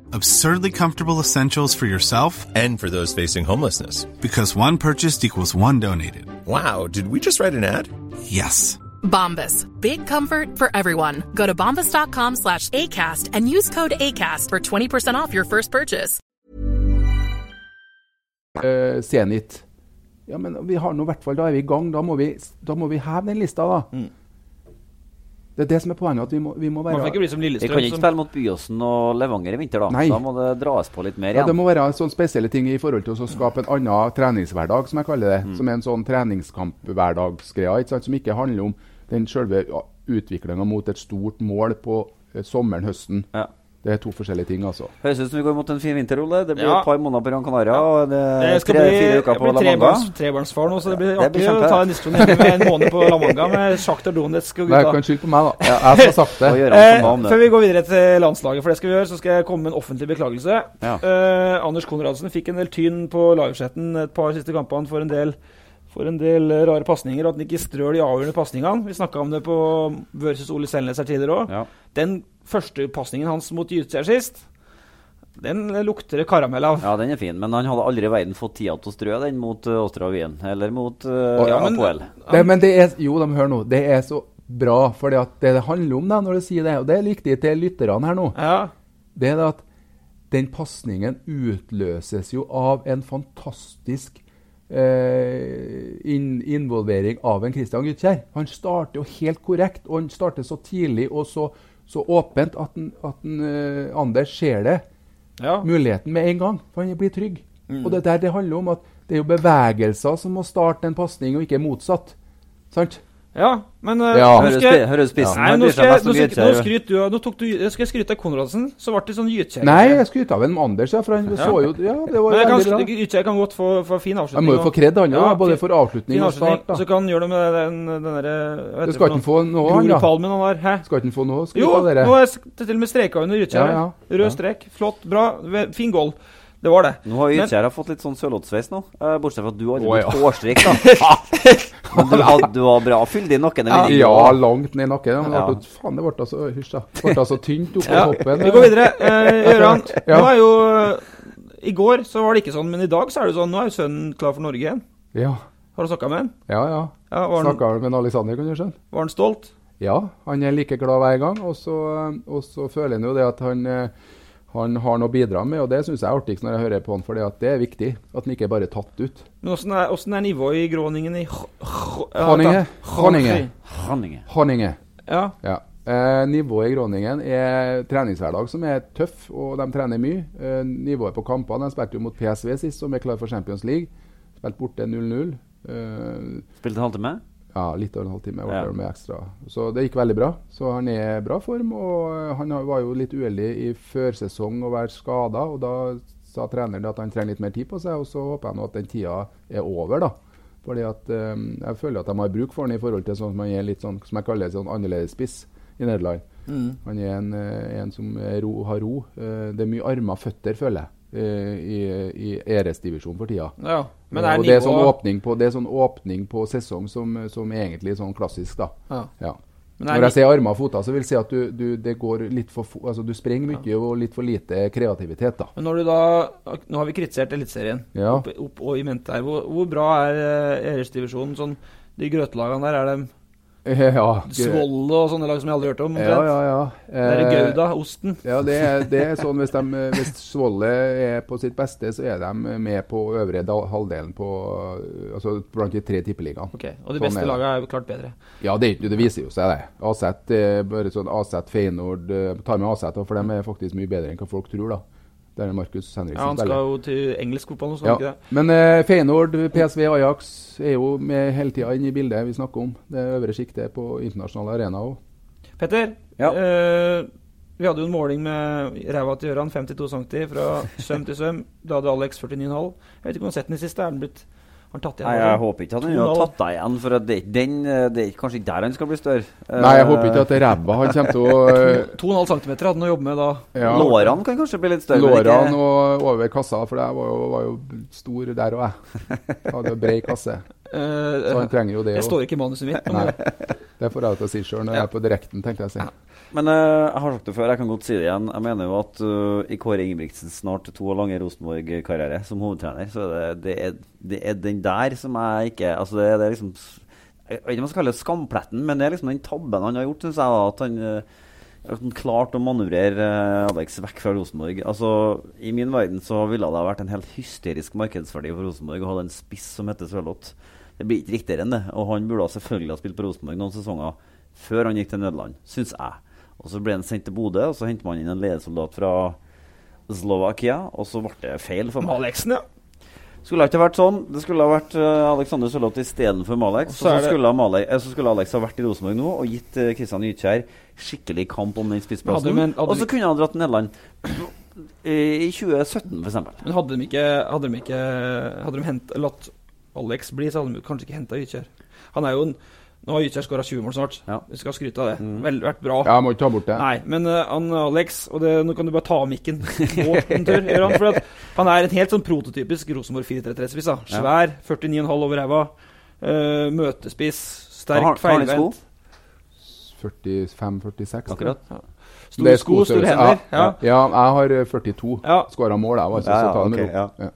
Absurdly comfortable essentials for yourself And for those facing homelessness. because one purchased equals one donated. Wow, did we just write an ad? Yes. Bombas. Big comfort for everyone. Go to bombas.com slash ACAST and use code ACAST for 20% off your first purchase. uh, Zenit. Ja, men vi har nå i hvert fall, da er vi i gang. Da må vi, da må vi heve den lista, da. Mm. Det er det som er poenget. at Vi må, vi må Man være ikke bli som Vi kan ikke spille mot Byåsen og Levanger i vinter, da. Nei. Da må det dras på litt mer ja, Det må være sånne spesielle ting i forhold til å skape en annen treningshverdag, som jeg kaller det. Mm. Som er en sånn treningskamphverdagsgreie, som ikke handler om den selve ja, utviklinga mot et stort mål på eh, sommeren, høsten. Ja. Det er to forskjellige ting, altså. Høres ut som vi går mot en fin vinter, Ole. Det blir Ja. et par måneder på Gran Canaria. Og det er skal tre, bli, fire uker på La Manga. trebarns, trebarnsfar nå, så det blir Det artig å ta en diskusjon med en måned på La Manga med Sjaktar Donetsk og gutta. Nei, kan skylde på meg, da. Jeg som har sagt det. Eh, før vi går videre til landslaget, for det skal vi gjøre, så skal jeg komme med en offentlig beklagelse. Ja. Eh, Anders Konradsen fikk en del tyn på livechatten et par siste kampene for en del, for en del eh, rare pasninger, og at han ikke strør de avgjørende pasningene. Vi snakka om det på versus Ole Selnes her tidligere òg. Ja. Den første pasningen hans mot Gytskjær sist, den lukter det karamell av. ja, den er fin. Men han hadde aldri i verden fått tida til å strø den mot uh, Åstra Wien. Eller mot uh, Å, ja, men- Apoel. Det, men det er, jo, de hører nå. Det er så bra. For det, det handler om, da, når du sier det, og det er viktig til lytterne her nå, Ja. det er det at den pasningen utløses jo av en fantastisk eh, inn, involvering av en Christian Gytkjær. Han starter jo helt korrekt, og han starter så tidlig og så, så åpent at, den, at den, uh, Anders ser det. ja. Muligheten med en gang, for han blir trygg. Og det der det handler om at det er jo bevegelser som må starte en pasning, og ikke motsatt. Sant? Ja, men eh, Ja. nå skal jeg- spi- spissen Nei, nå skal jeg, nå skal, nå skryter du Nå tok du, skal jeg skryte av Konradsen, så ble det sånn Gytkjær. Nei, jeg skryter av en Anders, ja, for han så jo Ja, det var Men jeg kan, Gytkjær kan godt få, få fin avslutning. Han må jo få kred, han òg, Ja, både for avslutning fin og start. da. Så kan han gjøre det med den, den derre Det skal ikke han få noe, han da? Palmen, han. Hæ? Skal ikke han få noe skryt Jo, av dere? nå er jeg til og med streka under Gytkjær. Ja, ja. Rød Ja. strek. Flott, bra. Fin goal. Det var det. Nå har Gytkjær fått litt sånn sørlottsveis nå. Eh, bortsett fra at du har aldri blitt ja. hårstrikk, da. Men du, had, du var bra fylt i nakken. Ja, ja, langt ned i nakken. Men Ja. det faen, det ble altså Hysj, da. Det ble altså tynt oppe Ja, på toppen. vi går videre. Eh, Gøran, Ja. nå er jo I går så var det ikke sånn, men i dag så er det sånn. Nå er jo sønnen klar for Norge igjen. Ja, Har du snakka med han? ja. ja. Ja, Snakka med Alexander, kan du skjønne. var han stolt? Ja, han er like glad hver gang. Og så, og så føler han jo det at han, eh, han har noe å bidra med, og det syns jeg er artigst når jeg hører på han, for det er viktig. At han ikke er bare tatt ut. Men åssen er, er nivået i Gråningen i Hanninge. H- Honninge. Honninge. Hanninge. Ja. Ja. Eh, nivået i Groningen er treningshverdag som er tøff, og de trener mye. Eh, nivået på kampene De spilte jo mot PSV sist, som er klar for Champions League. Spilte borte 0-0. Eh, Spilte en halvtime? Ja, litt over en halvtime Ja. det med ekstra. Så det gikk veldig bra. Så han er i bra form. Og eh, han var jo litt uheldig i førsesong å være skada, og da sa treneren at han trenger litt mer tid på seg, og så håper jeg nå at den tida er over, da. Fordi at um, Jeg føler at de har bruk for han i forhold til sånn som han er litt sånn, som jeg kaller det, sånn annerledesspiss i Nederland. Han er en, eh, en som ro, har ro. Det er mye armer og føtter, føler jeg, i, i æresdivisjonen for tida. ja. Men det er det er, sånn åpning på, det er sånn åpning på sesong som, som er egentlig sånn klassisk, da. ja. Ja. Når jeg sier armer og føtter, så vil jeg si at du, du, det går litt for altså, du sprenger mye og litt for lite kreativitet, da. men når du da Nå har vi kritisert Eliteserien Ja. opp, opp og i mente her. Hvor, hvor bra er uh, Eres-divisjonen? Sånn, de grøtelagene der, er de Ja, Svolle og sånne lag som jeg aldri har hørt om. Ja, ja, ja, Eh, Det er Eh, Gouda, osten. Ja, det er, det er sånn hvis, de, hvis Svolle er på sitt beste, så er de med på øvre halvdelen på Altså blant de tre tippeligaene. Ok, Og de Sånn beste er lagene er jo klart bedre. Ja, det, det viser jo seg, det. AZ, eh, bare sånn AZ Feinord eh, Tar med AZ, for de er faktisk mye bedre enn hva folk tror, da. Der er Markus Henriksen Ja, Han skal jo til engelsk fotball nå, skal han ikke Ja. det? Men eh, Feyenoord, PSV, Ajax er jo med hele tida inne i bildet vi snakker om. Det øvre sjiktet på internasjonale arena òg. Petter, Ja. eh, vi hadde jo en måling med ræva til Gøran, 52 cm fra søm til søm. Da hadde Alex 49,5. Jeg vet ikke om du har sett den i siste. Er den blitt han tatt igjen? Nei, jeg håper ikke at han har tatt deg igjen, for at det, den, eh, det er kanskje ikke der han skal bli større. Nei, jeg håper ikke at det er ræva han kommer til å eh, 2,5 cm hadde han å jobbe med da. ja, Lårene kan kanskje bli litt større. Lårene og over kassa, for jeg var jo, var jo stor der òg, jeg. Hadde brei kasse. Eh, Så han trenger jo det det står ikke i manuset mitt. Nei. Det får jeg til å si sjøl når jeg er på direkten, tenkte jeg å si. Men uh, jeg har sagt det før, jeg kan godt si det igjen. Jeg mener jo at uh, i Kåre Ingebrigtsens snart to år lange Rosenborg-karriere som hovedtrener, så er det, det, er, det er den der som jeg ikke Altså, det, det er liksom Jeg vet ikke om jeg skal kalle det skampletten, men det er liksom den tabben han har gjort, syns jeg. da, At han uh, klart å manøvrere eh, Alex vekk fra Rosenborg. Altså, I min verden så ville det ha vært en helt hysterisk markedsverdi for Rosenborg å ha en spiss som heter Sørloth. Det blir ikke riktigere enn det. Og han burde selvfølgelig ha spilt på Rosenborg noen sesonger før han gikk til Nederland, syns jeg. Og så ble han sendt til Bodø, og så henter man inn en ledesoldat fra Slovakia, og så ble det feil for meg. Maleksen, ja. Skulle ikke vært sånn. Det skulle ha vært uh, Alexander Sørloth istedenfor Og så så, skulle Male- eh, så skulle Alex ha vært i Rosenborg nå og gitt uh, Kristian Gytkjær skikkelig kamp om den spissplassen. Og så kunne han dratt til Nederland i 2017, f.eks. Men hadde de ikke Hadde de ikke Hadde de hent, latt Alex blir, så hadde de kanskje ikke henta Gytkjær. Han er jo en Nå har Gytkjær skåra 20 mål snart. Ja. Vi skal skryte av det. Mm. Vel, vært bra. Ja, må ikke ta bort det. Nei, men uh, han Alex og det, Nå kan du bare ta av mikken en tur. gjør han, for at han er en helt sånn prototypisk Rosenborg 4-3-3-spiss. Svær, 49,5 over ræva. Uh, møtespiss, sterk, feilvendt. 45-46. Akkurat. Store sko, store hender. Ja, Ja. ja, jeg har eh, 42. Ja. Skåra mål, jeg, altså. Ja, så ja, ta det med ro. ja. Ja.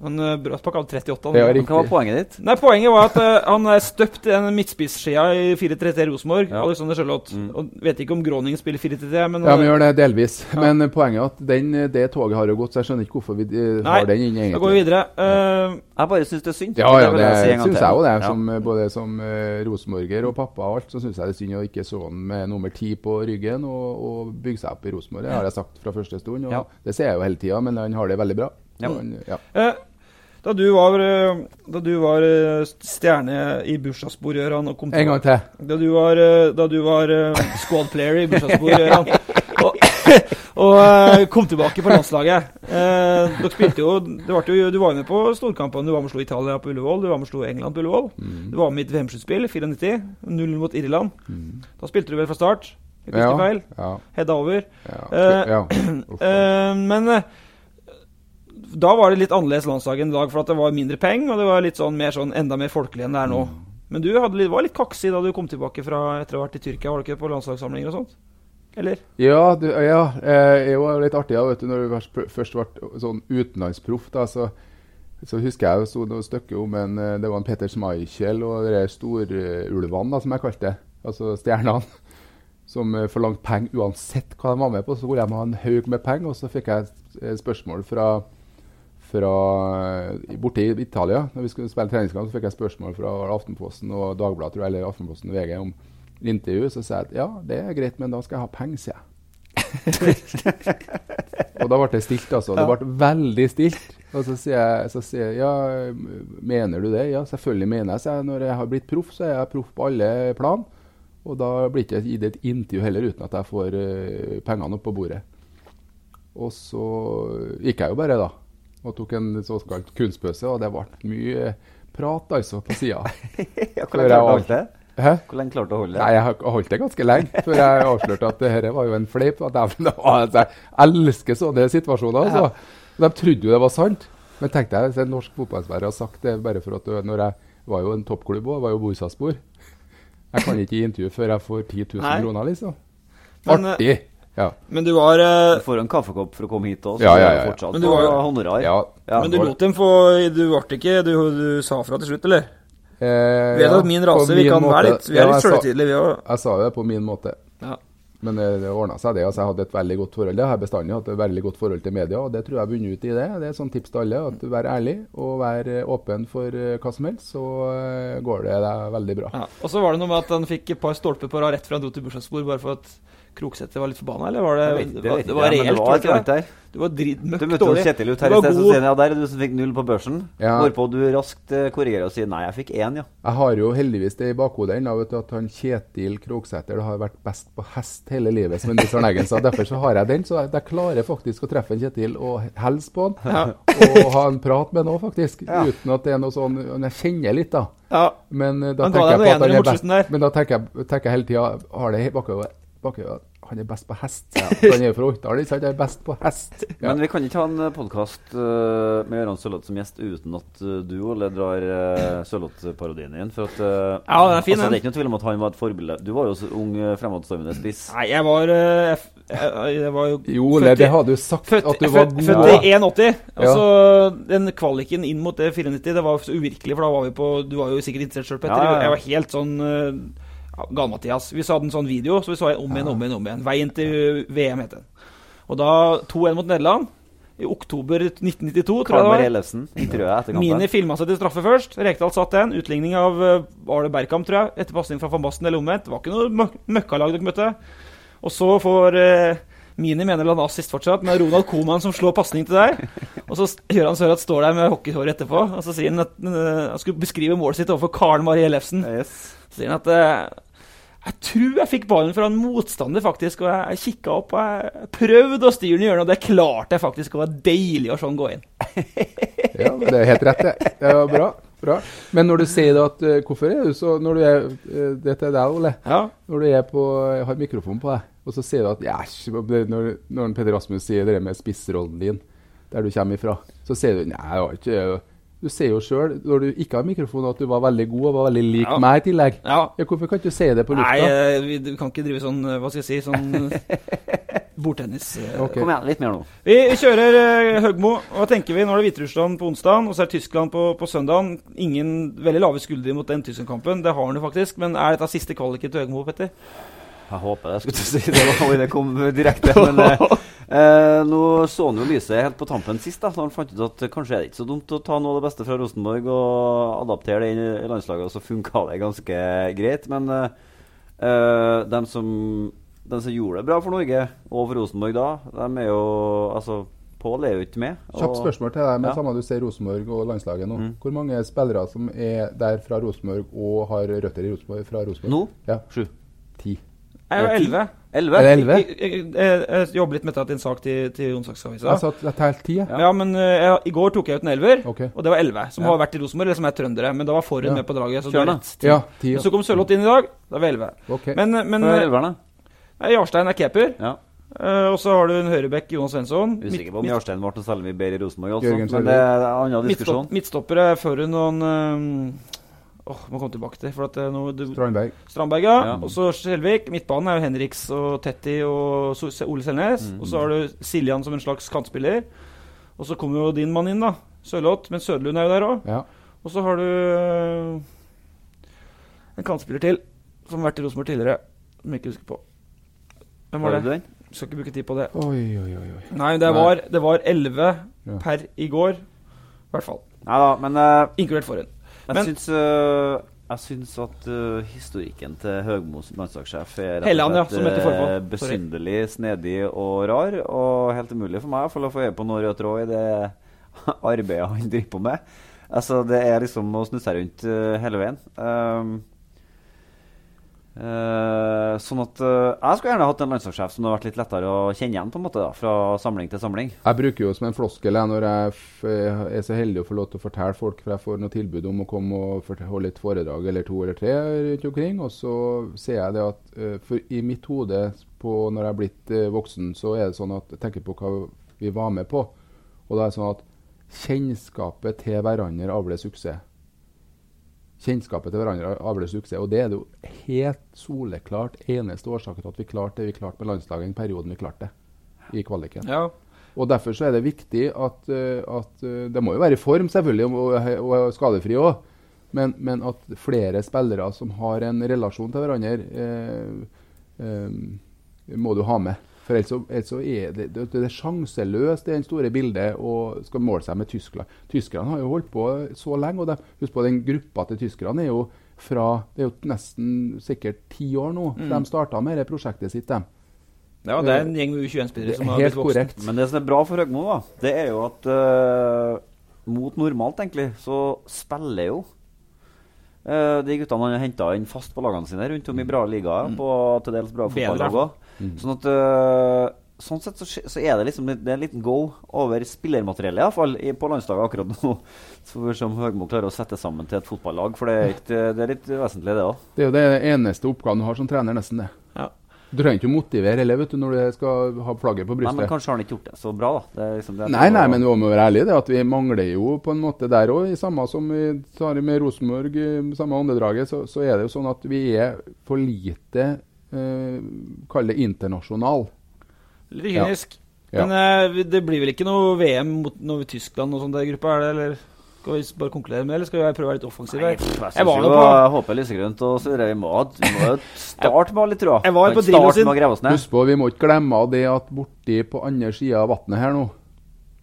Han uh, Brattbakk hadde 38. han. Det var Men riktig. Hva var poenget ditt? Nei, Poenget var at uh, han er støpt i den midtspissskjea i 4-3-3 Rosenborg. Ja. Alexander Sørloth. Mm. Og Vet ikke om Groning spiller 4-3-3, men Ja, men vi gjør det delvis. Men uh, poenget er at den, det toget har jo gått, så jeg skjønner ikke hvorfor vi eh, Nei, har den inne, da går vi videre. Eh, Jeg bare syns det er synd. Ja, ja, det, det si syns jeg jo det. Ja. Som, eh, både som uh, rosenborger og pappa og alt, så syns jeg det er synd å ikke så han med nummer ti på ryggen og, og bygge seg opp i Rosenborg. Det har jeg sagt fra første stund, og Ja. det ser jeg jo hele tida, men han har det veldig bra. Ja. Han, ja. Eh, da du var, eh, da du var eh, stjerne i bursdagsbord, Gøran og kom En gang til. Da du var, da du var squad player i bursdagsbord, Gøran, og, og kom tilbake på landslaget eh, Dere spilte jo, jo Du var med på storkampene. Du var med og slo Italia på Ullevål, du var med og slo England på Ullevål. Du var med i et VM-sluttspill, 94, 0 mot Irland. Da spilte du vel fra start? Hvis Ja. feil. Ja. Hedda over. Ja. uh, men eh, da var det litt annerledes landslag enn i dag, for at det var mindre penger, og det var litt sånn mer sånn enda mer folkelig enn det er nå. Men du hadde var litt kaksig da du kom tilbake fra etter å ha vært i Tyrkia, var du ikke på landslagssamlinger og sånt? Eller? Ja, du, ja jeg var litt artig da, vet du, når du først- ble sånn utenlandsproff. da, så, så husker jeg jo noe stykke om en, det var en Peter Schmeichel og de storulvene, som jeg kalte det. Altså stjernene. Som eh, forlangte penger uansett hva de var med på. Så skulle de ha en haug med penger, og så fikk jeg et eh, spørsmål fra, fra eh, Borte i Italia, når vi skulle spille treningskamp, så fikk jeg spørsmål fra Aftenposten og Dagbladet, tror jeg, eller Aftenposten og VG om intervju. Så sa jeg at ja, det er greit, men da skal jeg ha penger, sier jeg. og da ble det stilt, altså. Det ble veldig stilt. Og så sier jeg, så sier jeg ja, mener du det? Ja, selvfølgelig mener jeg. det. når jeg har blitt proff, så er jeg proff på alle plan. Og da blir det ikke gitt et intervju heller uten at jeg får uh, pengene opp på bordet. Og så gikk jeg jo bare, da. Og tok en såkalt kunstpause, og det ble mye prat altså på sida. Ja, Hvor lenge klarte du å holde det? Hæ? Hvor lenge klarte du å holde det? Nei, jeg holdt det ganske lenge før jeg avslørte at det var jo en fleip. At jeg, altså, jeg elsker sånne situasjoner. Altså. De trodde jo det var sant. Men tenkte jeg, norsk fotballspiller har sagt det bare for at når jeg var jo en toppklubb òg, var jo Borsaspor Jeg kan ikke gi intervju før jeg får 10 000 Nei. kroner, liksom. Men, eh, Artig! Ja. Men du var uh, Du får en kaffekopp for å komme hit òg, Ja, ja, ja, ja. Men du var honorar. ja. Ja. Men du lot dem få Du ble ikke Du, du sa fra til slutt, eller? Eh, Vet at min rase, vi kan kan være litt- vi er litt sa- vi òg. Jeg sa jo det på min måte. Men det ordna seg, det. Altså, jeg hadde et veldig godt forhold. Det har jeg bestandig hatt et veldig godt forhold til media, og det tror jeg har vunnet ut i det. Det er et sånt tips til alle. at Vær ærlig og vær eh, åpen for eh, hva som helst, så eh, går det deg veldig bra. Ja. Og så var det noe med at han fikk et par stolper på rad rett fra han dro til bursdagsbord, bare for at Kroksæter var litt forbanna, eller var det vet- det det var, det var reelt? det var ikke det? Du var dritmøkk Du møtte. Kjetil ut her i sted, så sier han ja, der er du som fikk null på børsen. Ja. Hvorpå du raskt eh, korrigerer og sier nei, jeg fikk én, ja. Jeg har jo heldigvis det i bakhodet ennå, vet at han Kjetil Kroksæter har vært best på hest hele livet, som en Nils Arne Eggen sa. Derfor så har jeg den. Så jeg, jeg klarer faktisk å treffe en Kjetil og hilse på han. Og ha en prat med han òg, faktisk. Ja. Uten at det er noe sånn Jeg kjenner litt, da. Ja. Men eh, da men, tenker jeg på at han er best. Men da tenker jeg, tenker jeg hele tida Har det bakover- Han er best på hest. For han er jo fra Oppdal, ikke sant? Han er best på hest. Ja. Men vi kan ikke ha en podkast med Gøran Sørloth som gjest uten at uh, du, Ole, drar uh, Sørloth-parodien din. For at, uh, Ja, den er fin, altså, den. Det er ikke noe tvil om at han var et forbilde. Du var jo så ung, eh, fremadstormende spiss. Nei, jeg var eh, jeg, jeg, var jo Jo, Ole, det har du sagt Født, at du var god født i 81. Altså, den kvaliken inn mot det 94, det var så uvirkelig, for da var vi på Du var jo sikkert interessert sjøl, Petter. Ja, ja, ja. Jeg var helt sånn uh, ja, Gal-Mathias. Vi så hadde en sånn video, så vi så om igjen, om igjen, om igjen. Veien til VM, het den. Og da 2-1 mot Nederland. I oktober 1992, tror Karl jeg det var. Ellefsen, intervjuet etter kampen. Mini filma seg til straffe først. Rekdal satt den. Utligning av Arne Arle Bergkamp, tror jeg. Etter pasning fra van Basten eller omvendt. Det var ikke noe møk møkkalag dere møtte. Og så får eh, Mini mener han assist fortsatt, men Ronald Koman som slår pasning til deg. Og så Gøran Sørloth står der med hockeyhår etterpå, og så sier han at uh, han skulle beskrive målet sitt overfor Karen Marie Ellefsen. Yes. Så sier han at eh, jeg tror jeg fikk ballen fra en motstander, faktisk. Og jeg, jeg kikka opp og jeg prøvde å styre den i hjørnet, og det klarte jeg faktisk. Og det var deilig å se den gå inn. Ja, det er helt rett, det. Det var bra. bra. Men når du sier det at eh, Hvorfor er du så Når du er eh, Dette er deg, Ole. Ja. Når du er på, Jeg har mikrofonen på deg, og så sier du at Æsj, når, når Peder Rasmus sier det med spissrollen din, der du kommer ifra, så sier du nei, det var ikke Du ser jo sjøl, når du ikke har mikrofon, at du var veldig god og var veldig lik Ja. meg i tillegg. Ja. Ja, hvorfor kan du ikke si det på lufta? Nei, vi du kan ikke drive sånn eh, Hva skal jeg si Sånn eh, bordtennis. Okay. Kom igjen, litt mer nå. Vi kjører uh, Høgmo. Hva tenker vi? Nå er det Hviterussland på onsdag, og så er det Tyskland på, på søndag. Ingen veldig lave skuldre mot den Tyskland-kampen. Det har han jo faktisk. Men er dette siste kvaliken til Høgmo, Petter? Jeg håper det. Jeg skulle til si det var, det kom direkte. Men eh, eh, nå så han jo lyset helt på tampen sist, da, så han fant ut at kanskje er det ikke så dumt å ta noe av det beste fra Rosenborg og adaptere det inn i landslaget, og så funka det ganske greit. Men eh, eh, dem som, dem som gjorde det bra for Norge, og for Rosenborg da, de er jo Altså, Pål er jo ikke med. og- Kjapt spørsmål til deg, men Ja. samme du ser Rosenborg og landslaget nå. Mm. Hvor mange spillere som er der fra Rosenborg og har røtter i Rosenborg fra Rosenborg? Nå? Ja. Sju. Jeg er Eh, ti? elleve. Elleve? Er? Jeg, jeg, jeg, jeg jobber litt med dette til en sak til, til Onsdagsavisa. Altså at jeg ti, jeg. Ja, men eh, jeg, i går tok jeg ut en elver, okay. og det var elleve. Som Ja. har vært i Rosenborg, eller som er trøndere. Men da var Forhund Ja. med på draget. Så rett. Ja, ti. Men Ja. så kom Sørloth inn i dag. Da var vi elleve. Ok. Men, men Hva er eh, nei, Jarstein er keeper. Ja. Uh, og så har du en høyrebekk, Jonas Svensson. Usikker på om Jarstein ble noe særlig mye bedre i Rosenborg, altså. Men det er en annen diskusjon. Midtstopper midtstoppere Førhun og en eh, Åh, må komme tilbake til. For at det er du, Strandberg. Strandberg, ja. Ja. Og så Skjelvik. Midtbanen er jo Henriks og Tetti og So- Ole Selnes. Mm. Og så har du Siljan som en slags kantspiller. Og så kommer jo din mann inn, da. Sørloth. Men Søderlund er jo der òg. Ja. Og så har du øh, en kantspiller til som har vært i Rosenborg tidligere. Som jeg ikke husker på. Hvem var du det? Skal ikke bruke tid på det. Oi, oi, oi. oi. Nei, det var, det var 11 Ja. per i går. I hvert fall. Nei da, men uh, Inkludert forhånd. Jeg Men- syns uh, jeg syns at uh, historikken til Høgmos landslagssjef er som heter forpå. eh, besynderlig, snedig og rar. Og helt umulig for meg for å få øye på noe rød tråd i det arbeidet han driver på med. Altså, Det er liksom å snu seg rundt uh, hele veien. Um, eh, sånn at uh, Jeg skulle gjerne hatt en landslagssjef som det har vært litt lettere å kjenne igjen på en måte da, fra samling til samling. Jeg bruker jo som en floskel jeg, når jeg f er så heldig å få lov til å fortelle folk, for jeg får noe tilbud om å komme og holde et foredrag eller to eller tre rundt omkring. Og så ser jeg det at uh, for i mitt hode når jeg er blitt eh, voksen, så er det sånn at jeg tenker på hva vi var med på. Og da er det sånn at kjennskapet til hverandre avler suksess. Kjennskapet til hverandre avler suksess. Og det er det jo helt soleklart eneste årsaken til at vi klarte det vi klarte med landslaget i den perioden vi klarte det i kvaliken. Ja. Og Derfor så er det viktig at, eh, at eh, Det må jo være i form, selvfølgelig, og, og skadefri òg. Men, men at flere spillere som har en relasjon til hverandre, eh, eh, må du ha med. For ellers, ellers er det, det, det er sjanseløst det er den store bildet å skal måle seg med Tyskland. Tyskerne har jo holdt på så lenge. og de, Husk på den gruppa til tyskerne er jo fra Det er jo nesten sikkert ti år nå. Mm. De starta med det prosjektet sitt. dem. Ja, det er en gjeng med U21-spillere som har blitt voksen. korrekt. Men det som er bra for Høgmo, da, det er jo at uh, mot normalt, egentlig, så spiller jo eh, de guttene han har henta inn fast på lagene sine rundt om i bra ligaer, på til dels bra Mm. Fotballag òg. Sånn at eh, Sånn sett så, så er det liksom det er en liten go over spillermateriellet, iallfall på landslaget akkurat nå. Så får vi se om Høgmo klarer å sette sammen til et fotballag, for det er, ikke, det er litt vesentlig, det òg. Det er jo det eneste oppgaven du har som trener, nesten det. Ja. Du trenger ikke å motivere heller vet du, når du skal ha flagget på brystet. Nei, men kanskje har han ikke gjort det så bra, da. Det er liksom, det er Nei, nei, men vi må være ærlige. Det at vi mangler jo på en måte der òg. Samme som vi tar med Rosenborg, i samme åndedraget, så, så er det jo sånn at vi er for lite eh, Kall det internasjonal. Litt kynisk. Ja. Men eh, det blir vel ikke noe VM mot noe Tyskland og sånn der gruppa, er det? Eller skal vi bare konkludere med eller skal vi prøve å være litt offensive? Jeg Jeg synes var jo på jeg håper lysegrønt og så vi må, vi må jo starte med litt, tror jeg. Jeg var på Drillo sin-. Husk på, vi må ikke glemme det at borti på andre sida av vannet her nå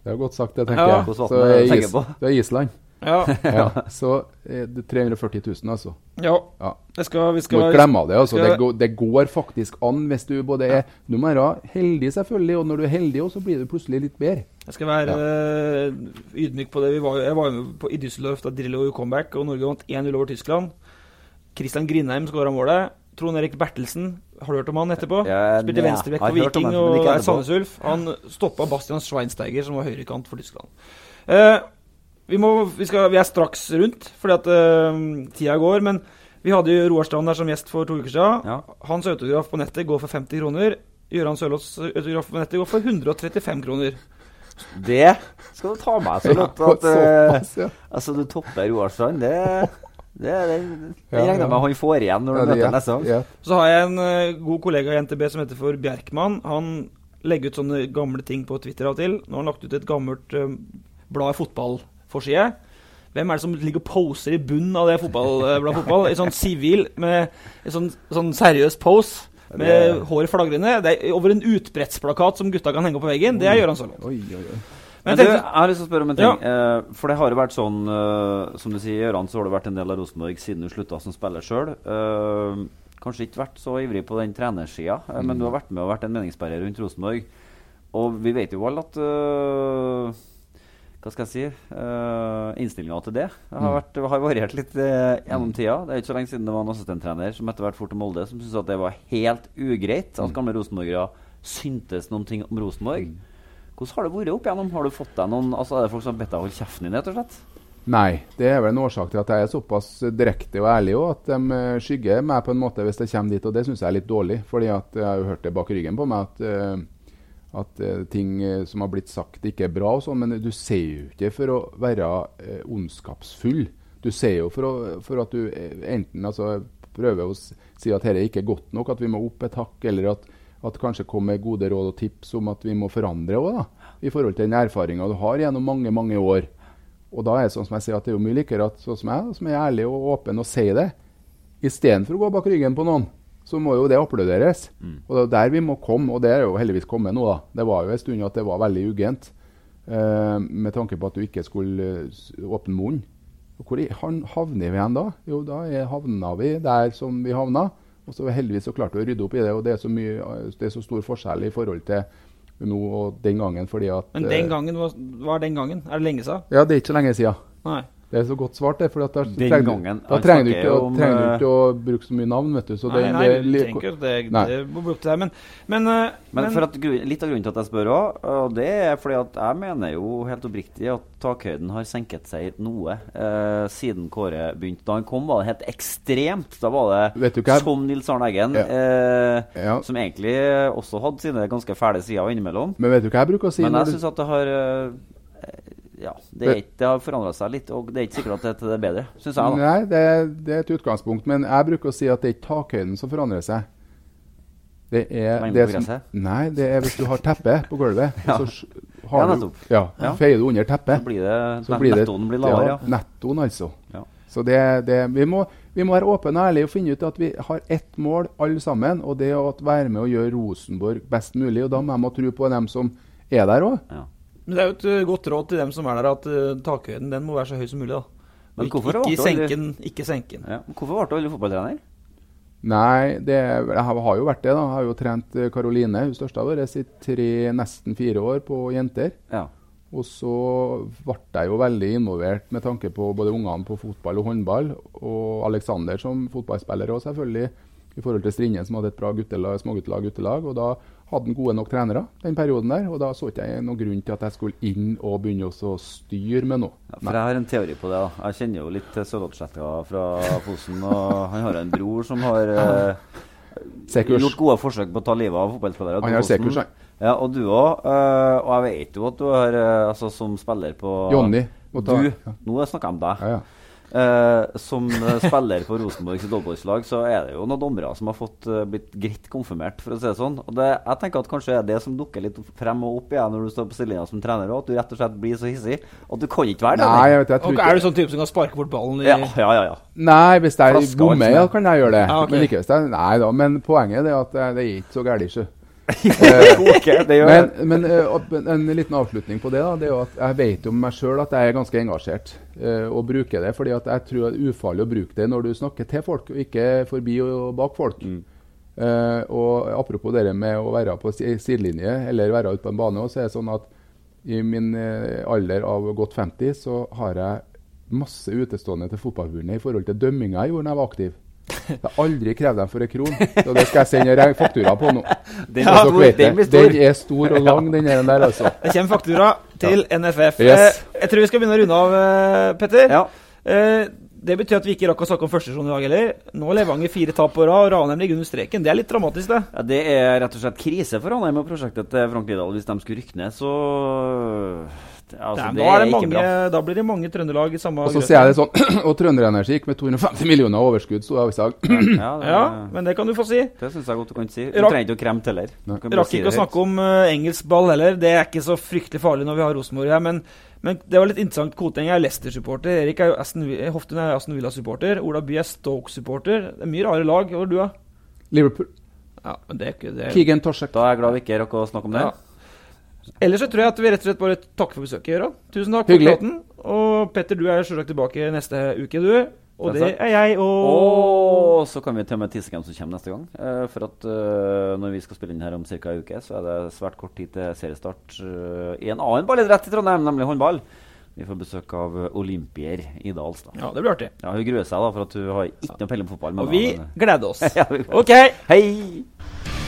Det er godt sagt, det, tenker Ja. jeg. Så er is, på? det er Island. Ja. Ja, så er 340 000, altså. ja. Ja. Det skal, vi skal må ikke glemme det. altså. skal- Det går, det går faktisk an hvis du både er Du må være heldig, selvfølgelig, og når du er heldig, også, så blir du plutselig litt bedre. Jeg skal være eh, ydmyk på det. Vi var, jeg var med på, i Düsseldorf da Drillo gjorde comeback, og Norge vant 1-0 over Tyskland. Christian Grindheim skåra målet. Trond Erik Bertelsen, har du hørt om han etterpå? Ja, Spilte venstrebekk jeg for Viking han, og er. Sandnes Ulf. Han stoppa Bastian Schweinsteiger, som var høyrekant for Tyskland. Eh, vi, må, vi, skal, vi er straks rundt, fordi at uh, tida går. Men vi hadde jo Roar Strand der som gjest for to uker siden. Ja. Hans autograf på nettet går for 50 kroner. Gøran Sørloths autograf på nettet går for 135 kroner. Det skal du ta med så godt at eh, ja. Altså, du topper Roar Strand. Det, det, det, det Ja, regner jeg med han får igjen når du møter er- neste gang. Så har jeg en uh, god kollega i NTB som heter for Bjerkman. Han legger ut sånne gamle ting på Twitter av og til. Nå har han lagt ut et gammelt uh, blad fotballforside. Hvem er det som ligger og poser i bunnen av det fotballbladet fotball? I sånn sivil, med en sånn, sånn seriøs pose. Med Det- håret flagrende. Det er over en utbrettsplakat som gutta kan henge opp på veggen. Det er Gøran Sørloth. Men Men du, jeg har lyst til å spørre om en ting. Eh, for det har jo vært sånn, eh, som du sier, Gøran, så har du vært en del av Rosenborg siden du slutta som spiller sjøl. kanskje ikke vært så ivrig på den trenersida, mm. men du har vært med og vært en meningsbærer rundt Rosenborg. Og vi vet jo alle at eh, Hva skal jeg si? Uh, Innstillinga til det har, vært, har variert litt uh, gjennom tida. Det er ikke så lenge siden det var en assistenttrener som etter hvert for til Molde, som syntes at det var helt ugreit at gamle rosenborgere syntes noen ting om Rosenborg. Hvordan har det vært opp igjennom? Har du fått deg noen Altså Er det folk som har bedt deg holde kjeften din, rett og slett? Nei, det er vel en årsak til at jeg er såpass direkte og ærlig òg, at de eh, skygger meg på en måte hvis det kommer dit. Og det syns jeg er litt dårlig, fordi at jeg har jo hørt det bak ryggen på meg at, eh, at eh, ting eh, som har blitt sagt, ikke er bra og sånn. Men du ser jo ikke for å være eh, ondskapsfull. Du ser jo for, å, for at du eh, enten altså, prøver å si at dette ikke er godt nok, at vi må opp et hakk, eller at, at kanskje kommer gode råd og tips om at vi må forandre òg. I forhold til den erfaringa du har gjennom mange, mange år. Og da er det sånn som jeg sier at det er jo mye likere at sånn som jeg, som er ærlig og åpen og sier det, istedenfor å gå bak ryggen på noen, så må jo det applauderes. Og det er der vi må komme, og det er jo heldigvis kommet nå, da. Det var jo en stund at det var veldig ugent eh, med tanke på at du ikke skulle eh, åpne munnen. Hvor havner vi igjen da? Jo, da havna vi der som vi havna. Og så heldigvis så klarte vi å rydde opp i det, og det er så, mye, eh, det er så stor forskjell i forhold til nå og den gangen, fordi at Men eh, den gangen, hva hva er den gangen? Er det lenge siden? Ja, det er ikke så lenge siden. Nei. Det er så godt svart, det. For da, trenger, du- gangen, da trenger du ikke, om, trenger du eh, ikke å bruke så mye navn, vet du. Så nei, det, nei, det, ikke det. Nei. Det må opp til. Men, men, eh, Men, for at, litt av grunnen til at jeg spør òg, og det er fordi at jeg mener jo helt oppriktig at takhøyden har senket seg noe eh, siden Kåre begynte. Da han kom, var det helt ekstremt. Da var det som Nils Arne Eggen, Ja. eh, Ja. som egentlig også hadde sine ganske fæle sider innimellom. Men vet du hva jeg bruker å si? Men jeg synes syns at det har eh, Ja, det, er ikke, det har forandra seg litt, og det er ikke sikkert at det er bedre, syns jeg. da Nei, det, er- det er et utgangspunkt. Men jeg bruker å si at det er ikke takhøyden som forandrer seg. Det er det som. Nei, det er hvis du har teppe på gulvet. Ja. Så har Ja, du, ja, Ja. feier du under teppet. Så blir det, så blir det- nettoen blir lavere, ja. Nettoen, altså. Ja. Så det, det, vi, må, vi må være åpne og ærlige og finne ut at vi har ett mål, alle sammen. Og det er å være med og gjøre Rosenborg best mulig. Og da må jeg tro på dem som er der òg. Men det er jo et uh, godt råd til dem som er der, at uh, takhøyden den må være så høy som mulig. da. Men ikke, hvorfor ikke senken, senke den. Ikke senke den. Ja. Hvorfor ble du aldri fotballtrener? Nei, det, jeg har har jo vært det. da. Jeg har jo trent eh, Karoline, hun største av våre, i tre, nesten fire år på jenter. Ja. Og så ble jeg jo veldig involvert med tanke på både ungene på fotball og håndball. Og Aleksander som fotballspiller òg, selvfølgelig. I forhold til Strinde, som hadde et bra guttelag, småguttelag. guttelag, Og da hadde han gode nok trenere den perioden der. Og da så ikke jeg noen grunn til at jeg skulle inn og begynne også å styre med noe. Ja, for jeg har en teori på det. da. Jeg kjenner jo litt til Sørlandssletta fra Fosen. Og han har en bror som har eh, gjort gode forsøk på å ta livet av fotballspillere. Han har sekurs, han. Ja, og du òg. og jeg vet jo at du har, eh, altså som spiller på Jonny. Du, nå snakker jeg om deg. Ja, ja. Eh, som eh, spiller på Rosenborgs dobbeltlag, så er det jo noen dommere som har fått uh, blitt greit konfirmert, for å si det sånn. Og det, jeg tenker at kanskje er det som dukker litt frem og opp igjen når du står på sidelinja som trener, og at du rett og slett blir så hissig at du kan ikke være det. Nei, jeg vet, jeg tror Og er du sånn type som kan sparke bort ballen i Ja, ja, ja. ja. Nei, hvis jeg er bommer, altså. ja, kan jeg gjøre det. Ah, okay. Men ikke hvis jeg Nei da. Men poenget er at det er ikke så gærent, sjø. Ok, det gjør Men, men eh, en liten avslutning på det. da, det er jo at Jeg vet om meg sjøl at jeg er ganske engasjert eh, og bruker det. fordi at jeg tror det er ufarlig å bruke det når du snakker til folk, og ikke forbi og bak folk. Eh, og Apropos det med å være på sidelinje eller være ute på en bane, så er det sånn at i min alder av godt 50 så har jeg masse utestående til Fotballforbundet i forhold til dømminga jeg gjorde da jeg var aktiv. Jeg har aldri krevd dem for en kron. Så det skal jeg sende faktura på nå. Den, ja, stor, vet den blir stor. Den er stor og lang, den der, altså. Det kommer faktura til NFF. Yes. Eh, jeg tror vi skal begynne å runde av, eh, Petter. Ja. Eh, det betyr at vi ikke rakk å snakke om førstesesjon i dag heller. Nå er Levanger fire tap på rad, og Ranheim ligger under streken. Det er litt dramatisk, det. Ja, det er rett og slett krise for Ranheim og prosjektet til Frank Lidahl. Hvis de skulle rykke ned, så altså, Damn, det da, er det mange, da blir det mange Trøndelag i samme Og så sier jeg det sånn Og Trønderenergi gikk med 250 millioner overskudd, sto det i avisa. Ja, Ja, men det kan du få si. det syns jeg godt du kan si. Du trenger ikke å kremte heller. Nei. Rakk si ikke å snakke om uh, engelsk ball heller. Det er ikke så fryktelig farlig når vi har Rosenborg her. Men, men det var litt interessant. Koteng er Leicester-supporter. Erik er jo Aston, Hoftun er Aston Villa-supporter. Ola By er Stoke-supporter. Det er mye rare lag. Hva er du, da? Liverpool. Ja, men det er ikke det. Keegan Torsek. Da er jeg glad vi ikke rakk å snakke om det. Ja. Ellers så tror jeg at vi rett og slett bare takker for besøket, Gøran. Tusen takk Hyggelig. for praten. Og Petter, du er selvsagt tilbake neste uke, du. Og det er jeg og Og så kan vi til og med tisse hvem som kommer neste gang. Eh, for at eh, når vi skal spille inn her om ca. en uke, så er det svært kort tid til seriestart eh, i en annen ballidrett i Trondheim, nemlig håndball. Vi får besøk av olympier i Dalstad. Ja, det blir artig. Ja, Hun gruer seg da, for at hun har ikke noe peiling på fotball. men Og vi da- men- gleder oss. Ja, vi- OK. Hei!